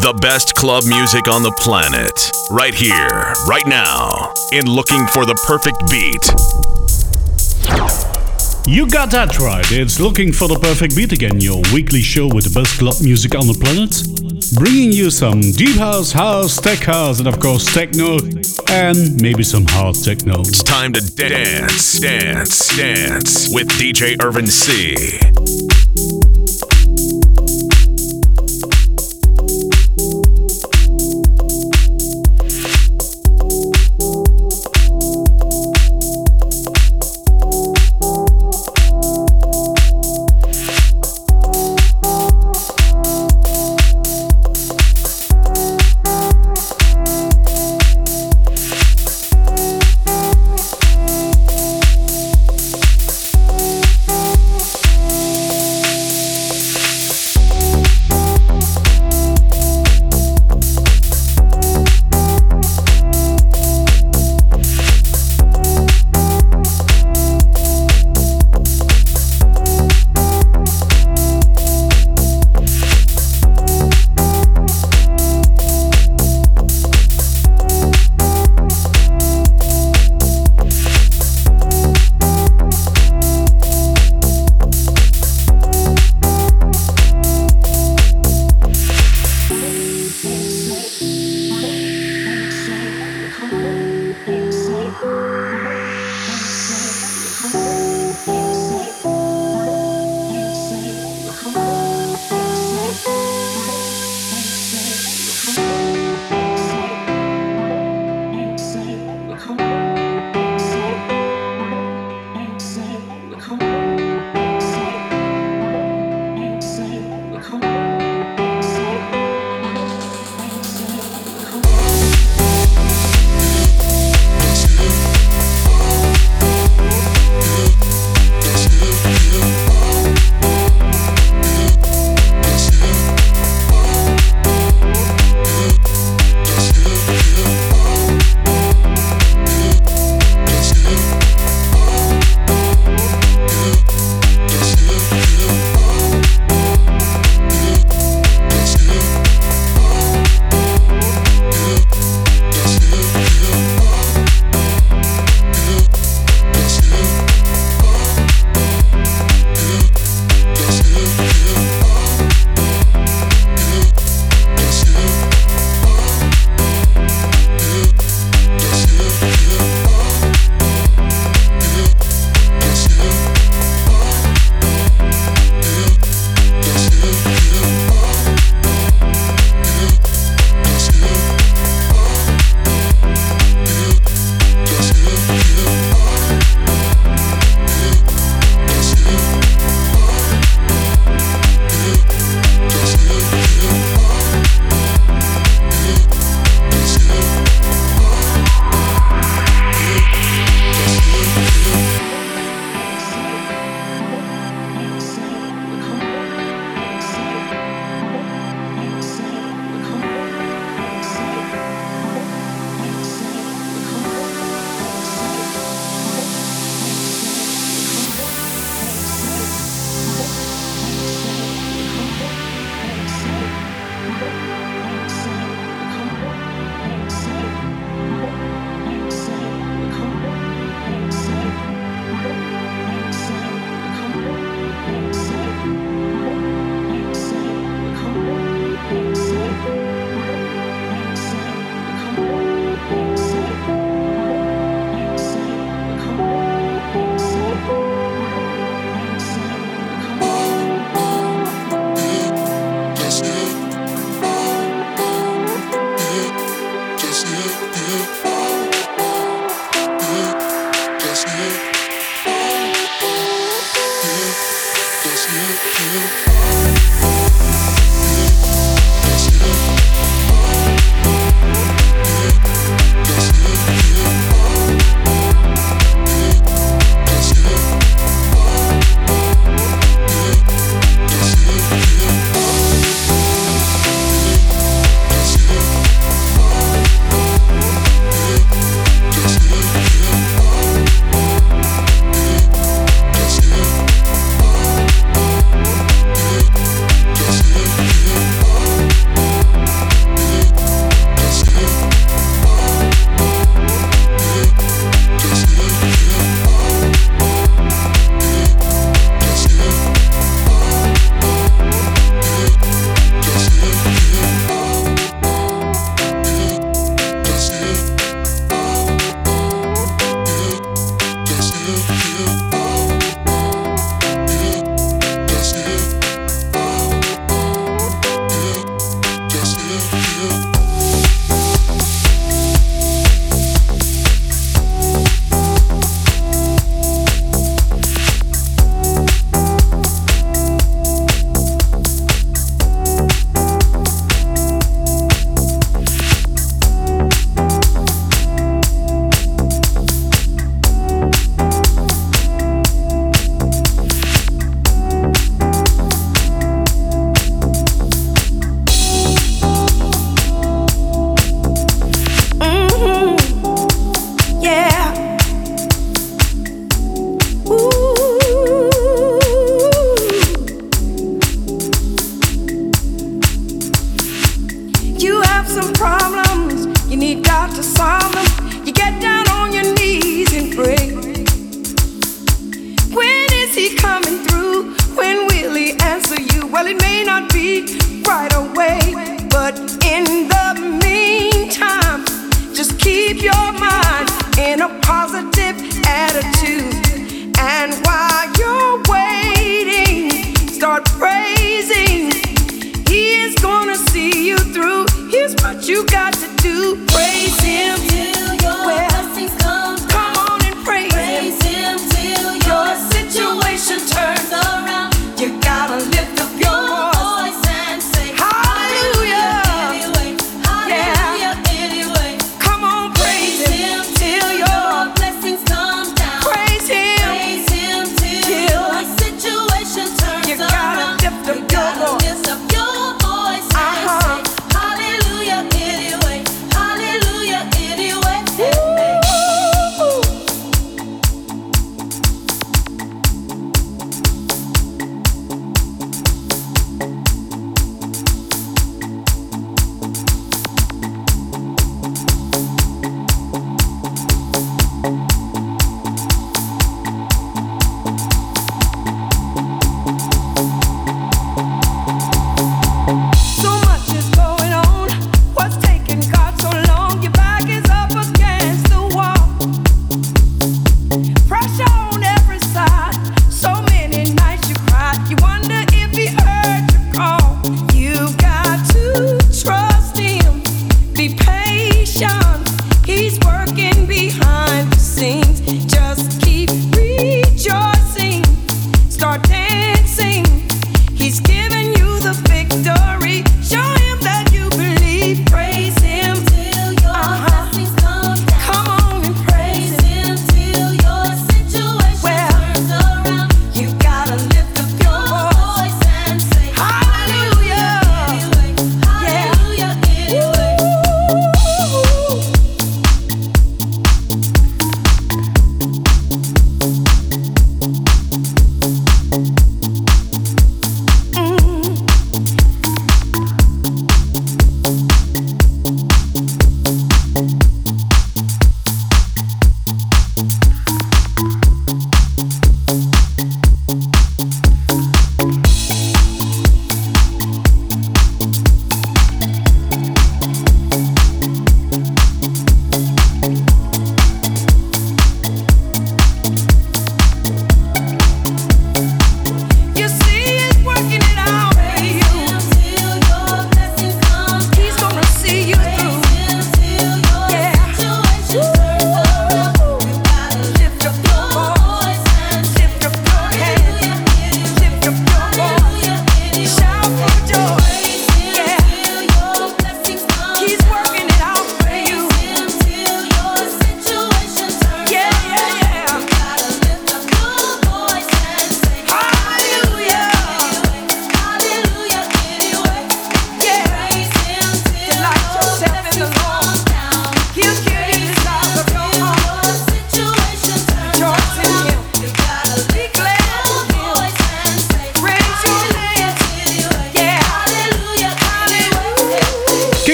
The best club music on the planet. Right here, right now, in Looking for the Perfect Beat. You got that right. It's Looking for the Perfect Beat again, your weekly show with the best club music on the planet. Bringing you some deep house, house, tech house, and of course techno, and maybe some hard techno. It's time to dance, dance, dance with DJ Irvin C.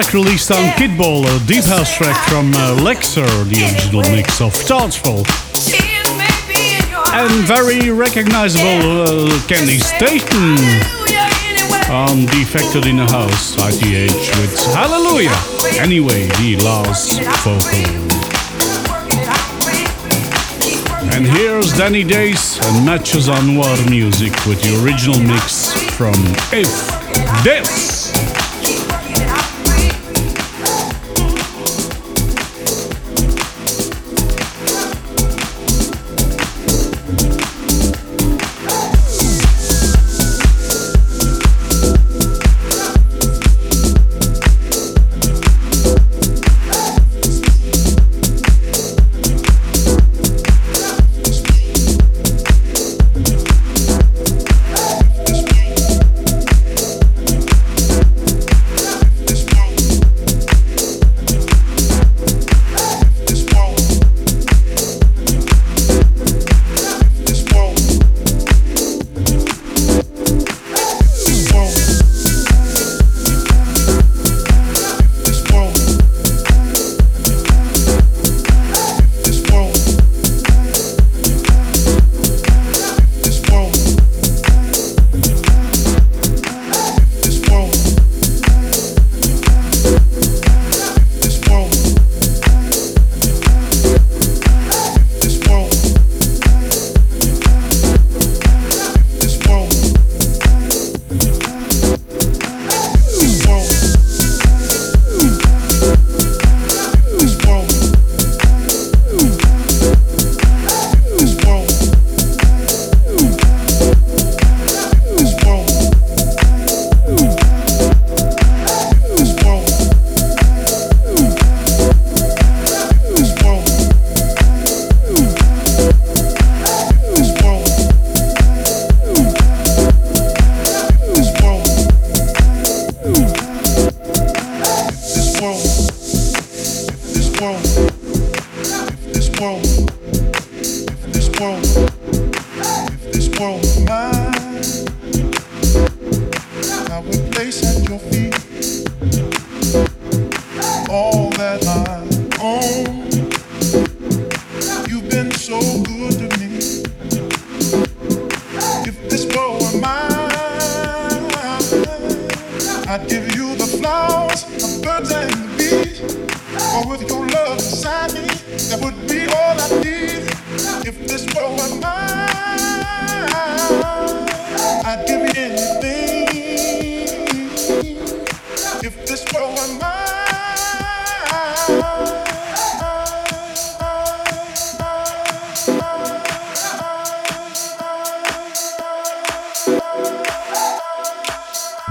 track released on Kittball, a deep house track from uh, Lexer, the original mix of Townsville. And very recognizable uh, Candi Staton on Defected in the House, ITH, with Hallelujah. Anyway, the last vocal. And here's Danny Days and Matches on Water Music with the original mix from If This.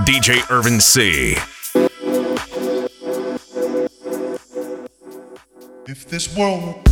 DJ Irvin C. If this world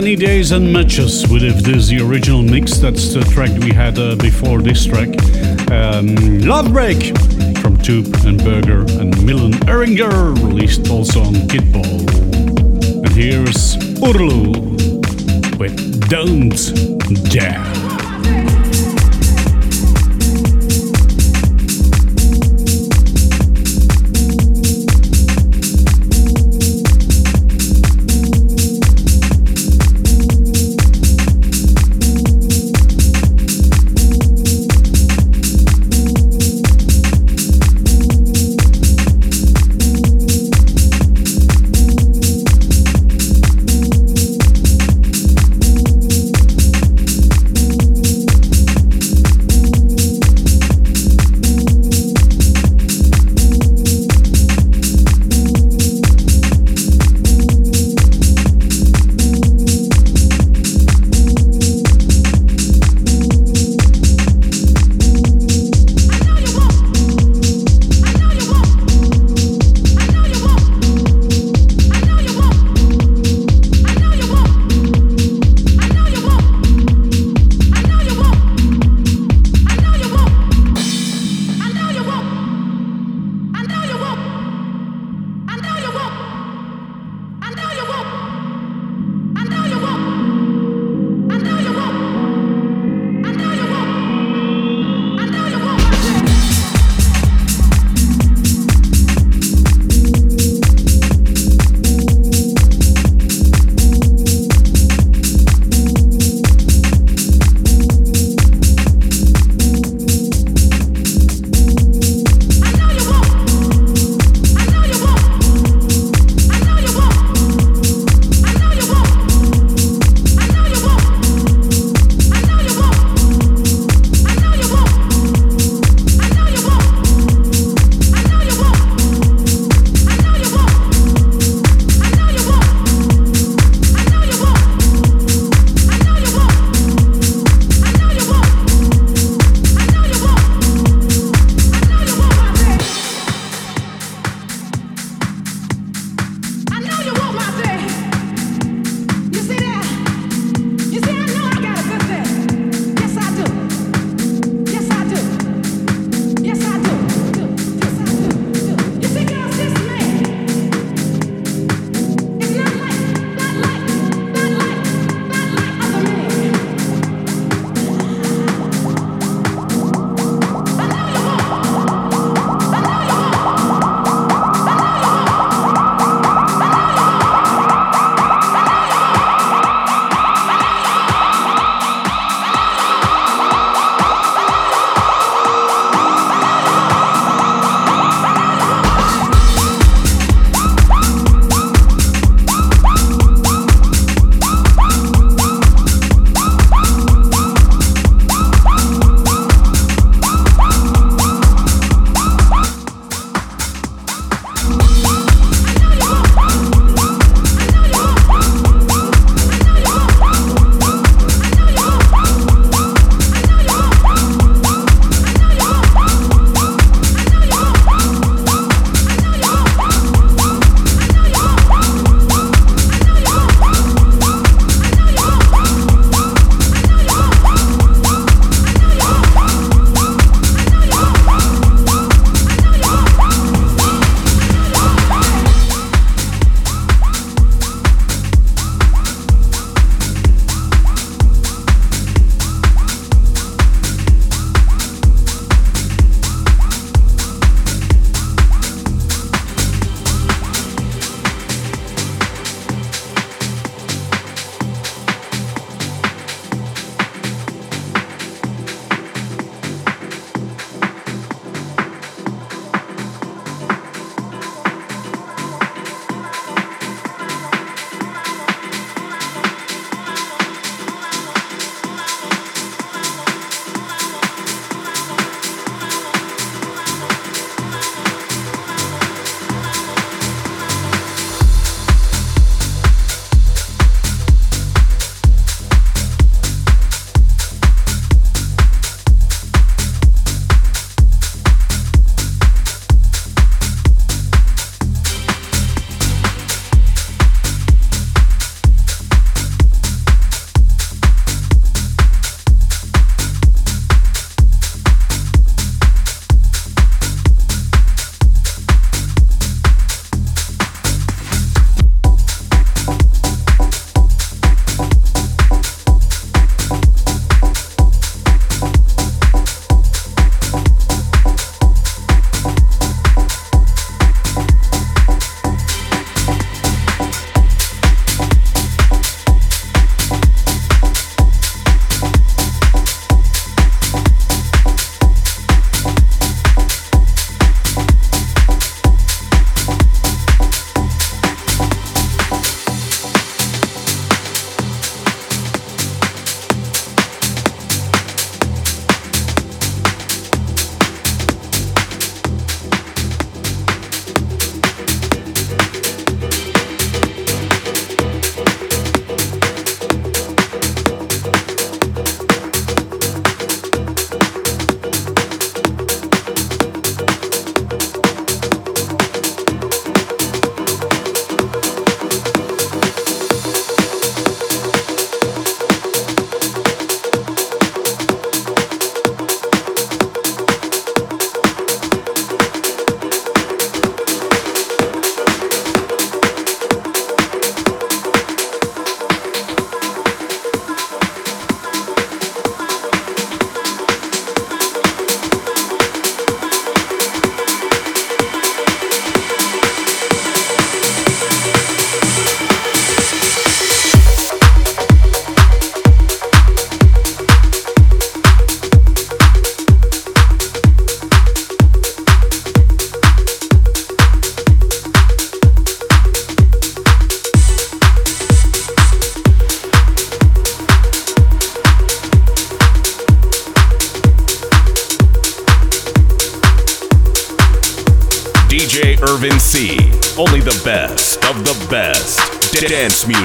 Many Days and Matches with if this is the original mix. That's the track we had uh, before this track. Um, Love Break from Tube and Berger and Milan Erringer, released also on Kittball. And here's Urlu with Don't Dare.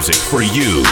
Music for you.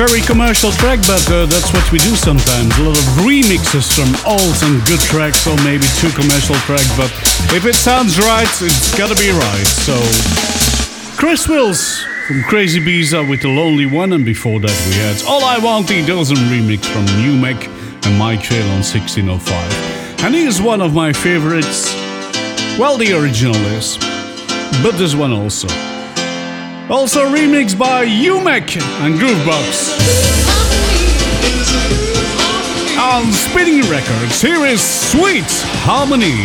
Very commercial track, but uh, that's what we do sometimes. A lot of remixes from old and good tracks, or maybe two commercial tracks, but if it sounds right, it's gotta be right. So, Chris Wills from Crazibiza with The Lonely One, and before that we had All I Want the Dozen remix from Umek and Mike Trail on 1605. And he is one of my favorites. Well, the original is, but this one also. Also remixed by Umek and Groovebox. On Spinning Records, here is Sweet Harmony.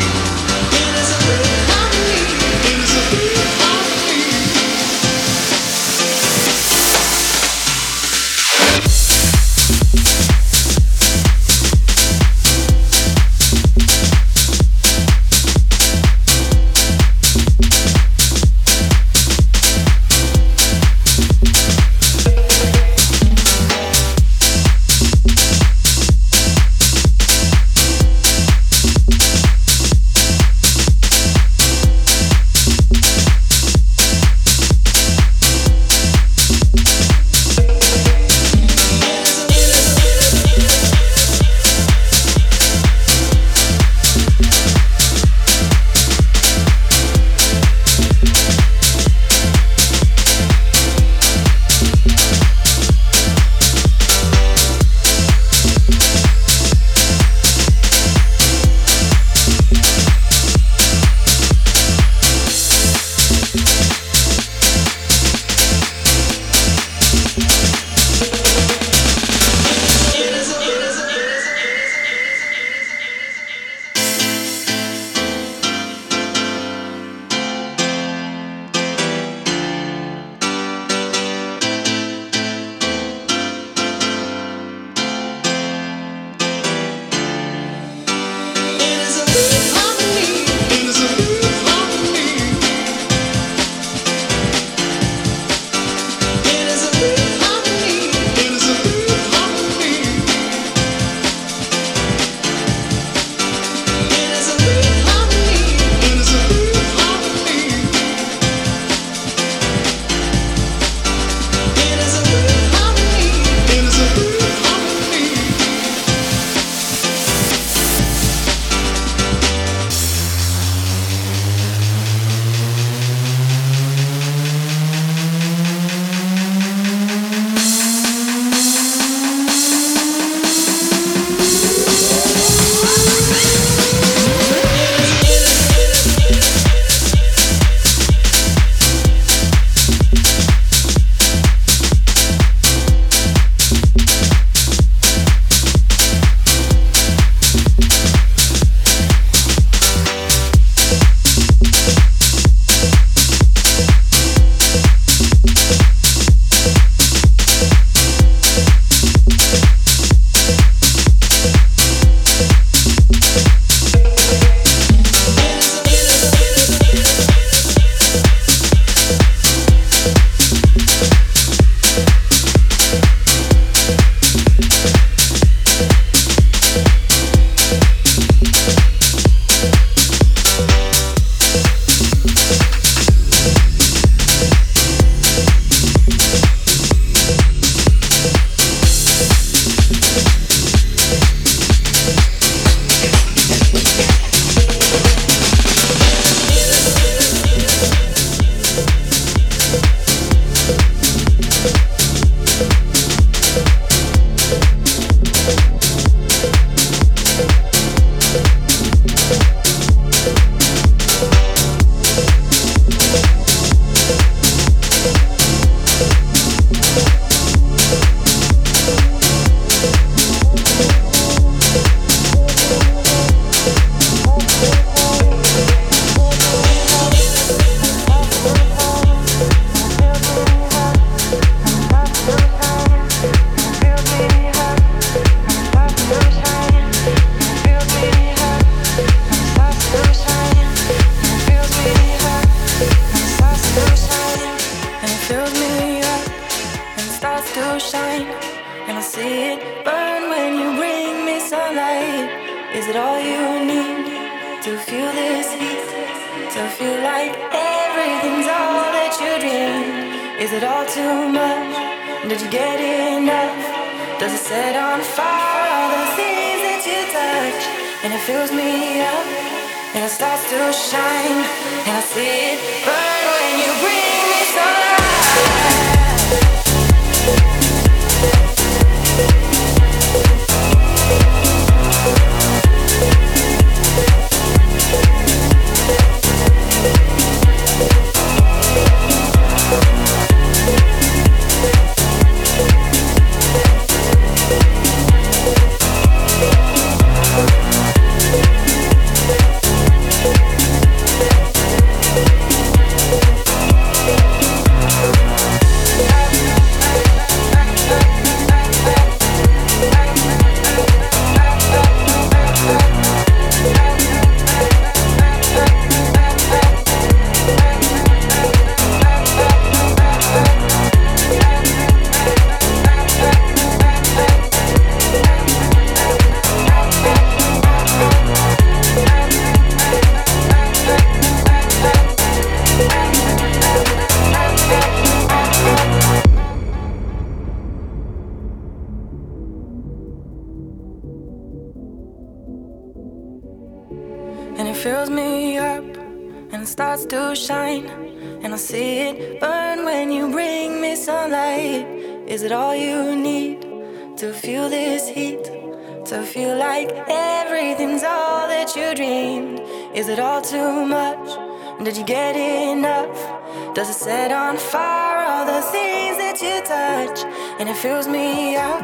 Did you get enough? Does it set on fire all the things that you touch? And it fills me up,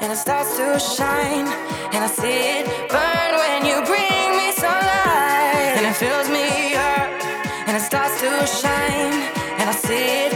and it starts to shine, and I see it burn when you bring me sunlight. And it fills me up, and it starts to shine, and I see it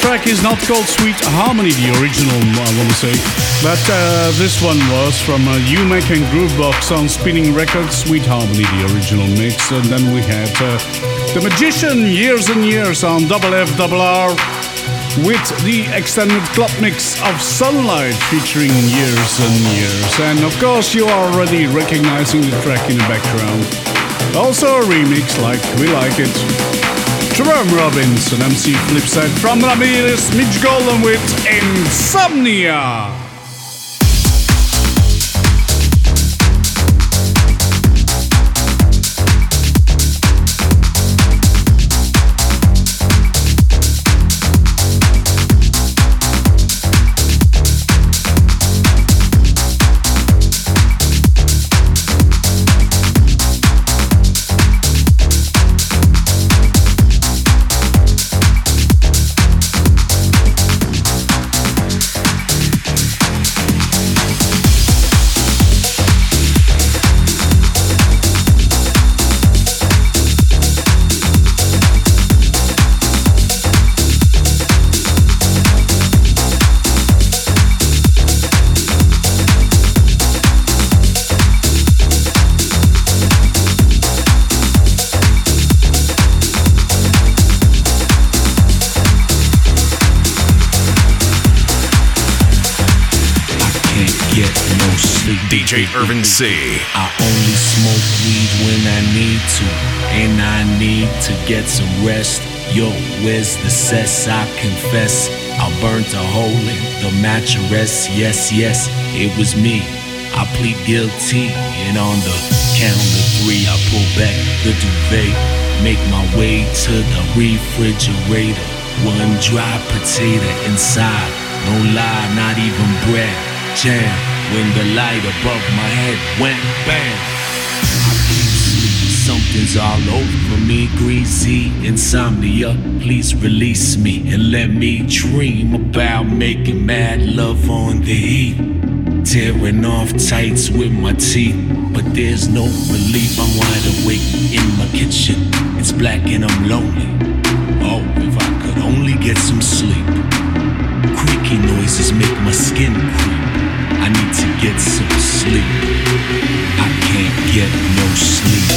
Track is not called Sweet Harmony, the original, I want to say. But uh, this one was from uh, Umek and Groovebox on Spinning Records, Sweet Harmony, the original mix. And then we had uh, The Magician, Years and Years on Double F Double R with the extended club mix of Sunlight featuring Years and Years. And of course, you are already recognizing the track in the background. Also a remix like we like it. Jerome Robbins and MC Flipside from Ramirez Mitch Golden with Insomnia. Irvin C. I only smoke weed when I need to, and I need to get some rest. Yo, where's the cess? I confess, I burnt a hole in the mattress. Yes, yes, it was me. I plead guilty, and on the count of three, I pull back the duvet, make my way to the refrigerator. One dry potato inside, no lie, not even bread. Jam when the light above my head went bam. Something's all over me, greasy insomnia. Please release me and let me dream about making mad love on the heat. Tearing off tights with my teeth, but there's no relief. I'm wide awake in my kitchen. It's black and I'm lonely. Oh, if I could only get some sleep. Creaky noises make my skin creep. I need to get some sleep. I can't get no sleep.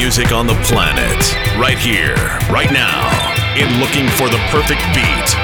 Music on the planet. Right here, right now, in Looking for the Perfect Beat.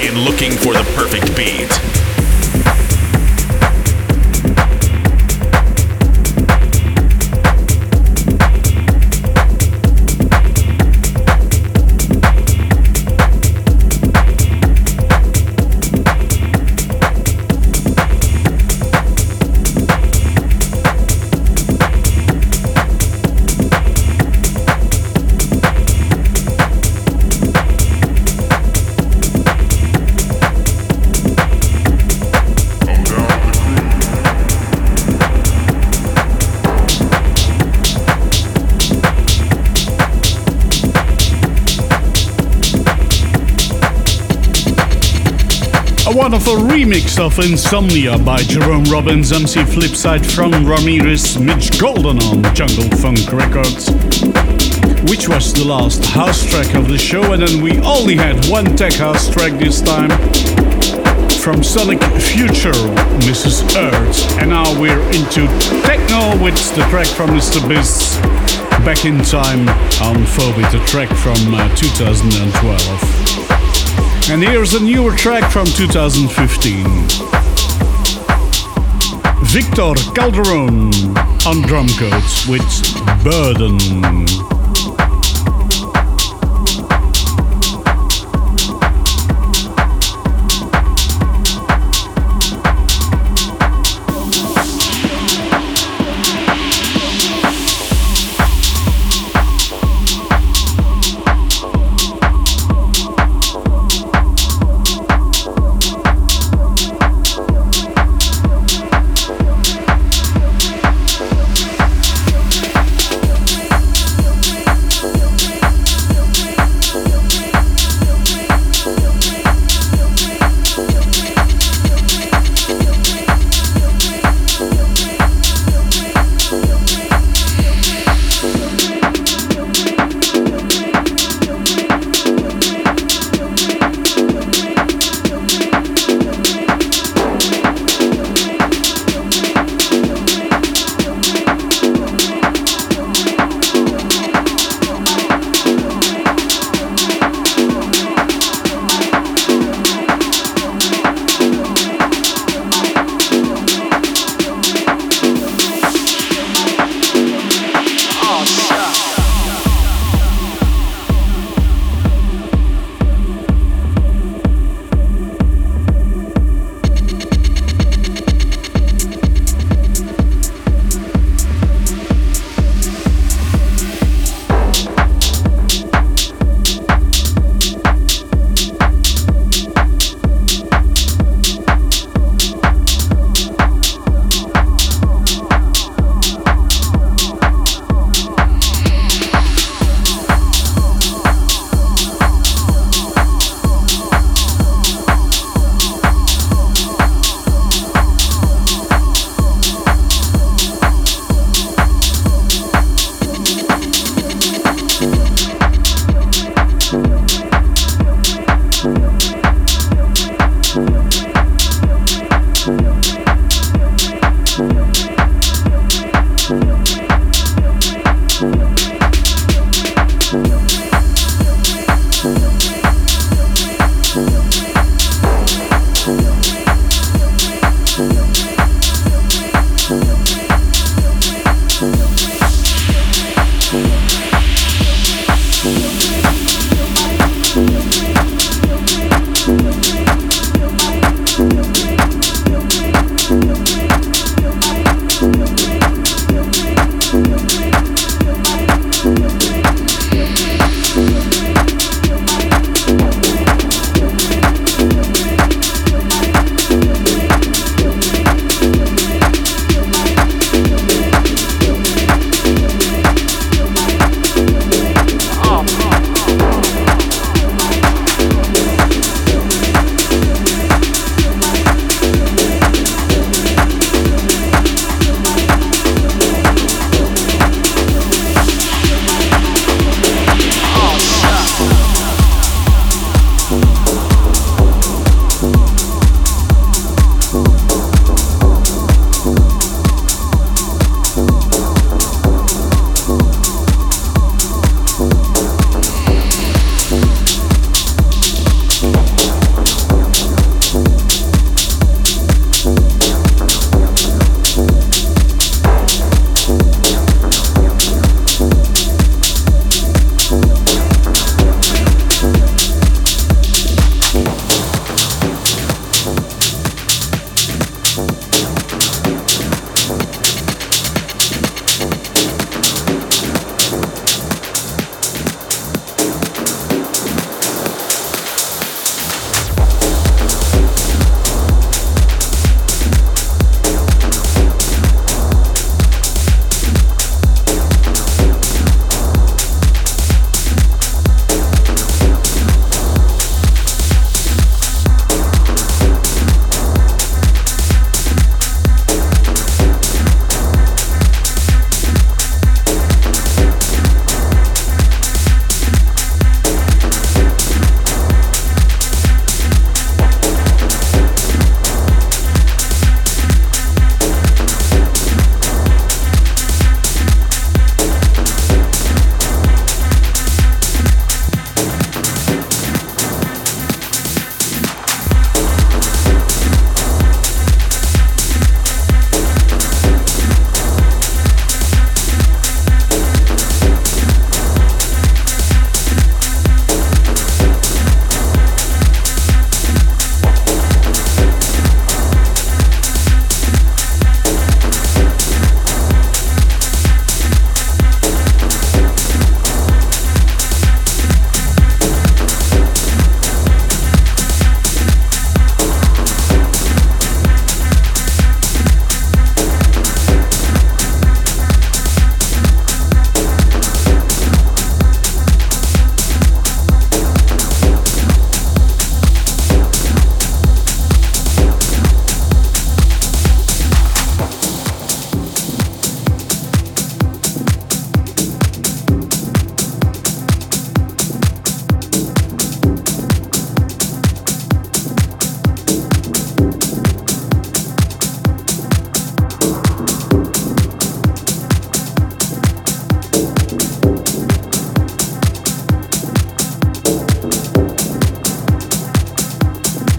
in looking for the perfect beat. Wonderful remix of Insomnia by Jerome Robbins, MC Flipside from Ramirez, Mitch Golden on Jungle Funk Records, which was the last house track of the show, and then we only had one tech house track this time from Sonic Future, Mrs. Earth, and now we're into techno with the track from Mr. Biz. Back in time on Phobia, the track from uh, 2012. And here's a newer track from 2015. Victor Calderone on drum codes with Burden.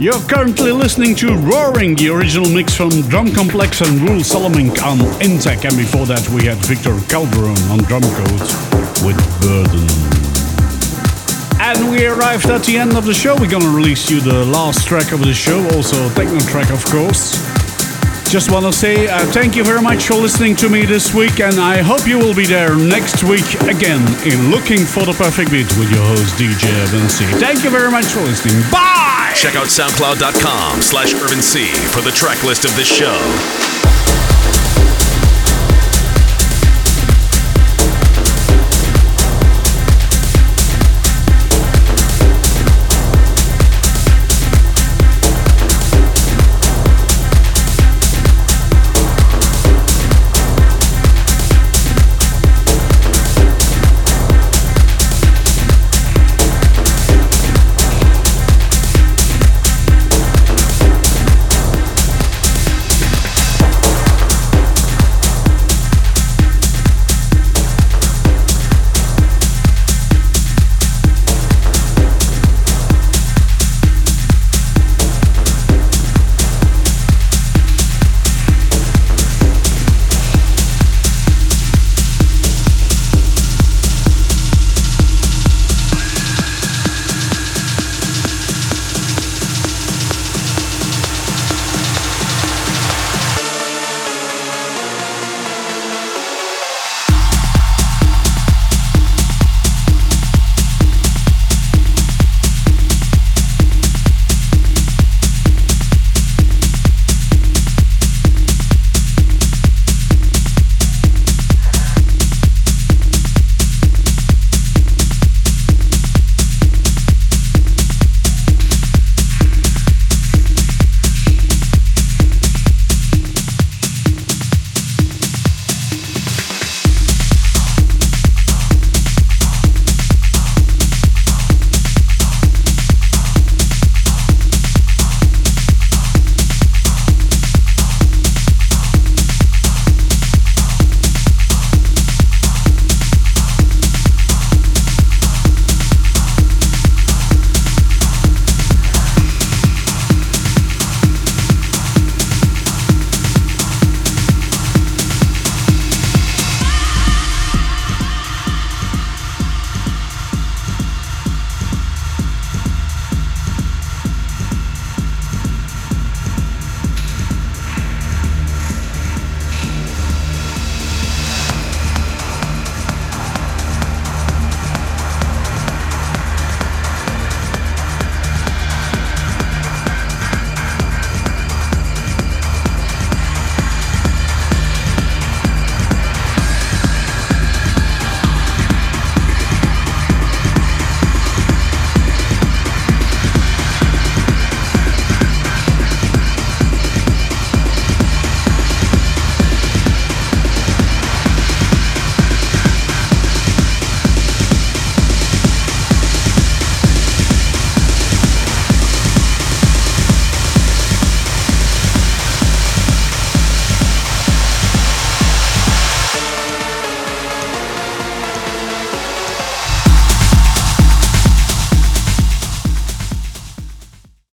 You're currently listening to Roaring, the original mix from Drum Complex and Rule Solomink on Intec, and before that we had Victor Calderone on drum codes with Burden. And we arrived at the end of the show. We're gonna release you the last track of the show, also techno track, of course. Just want to say uh, thank you very much for listening to me this week, and I hope you will be there next week again in Looking for the Perfect Beat with your host DJ C. Thank you very much for listening. Bye! Check out soundcloud.com slash urban C for the track list of this show.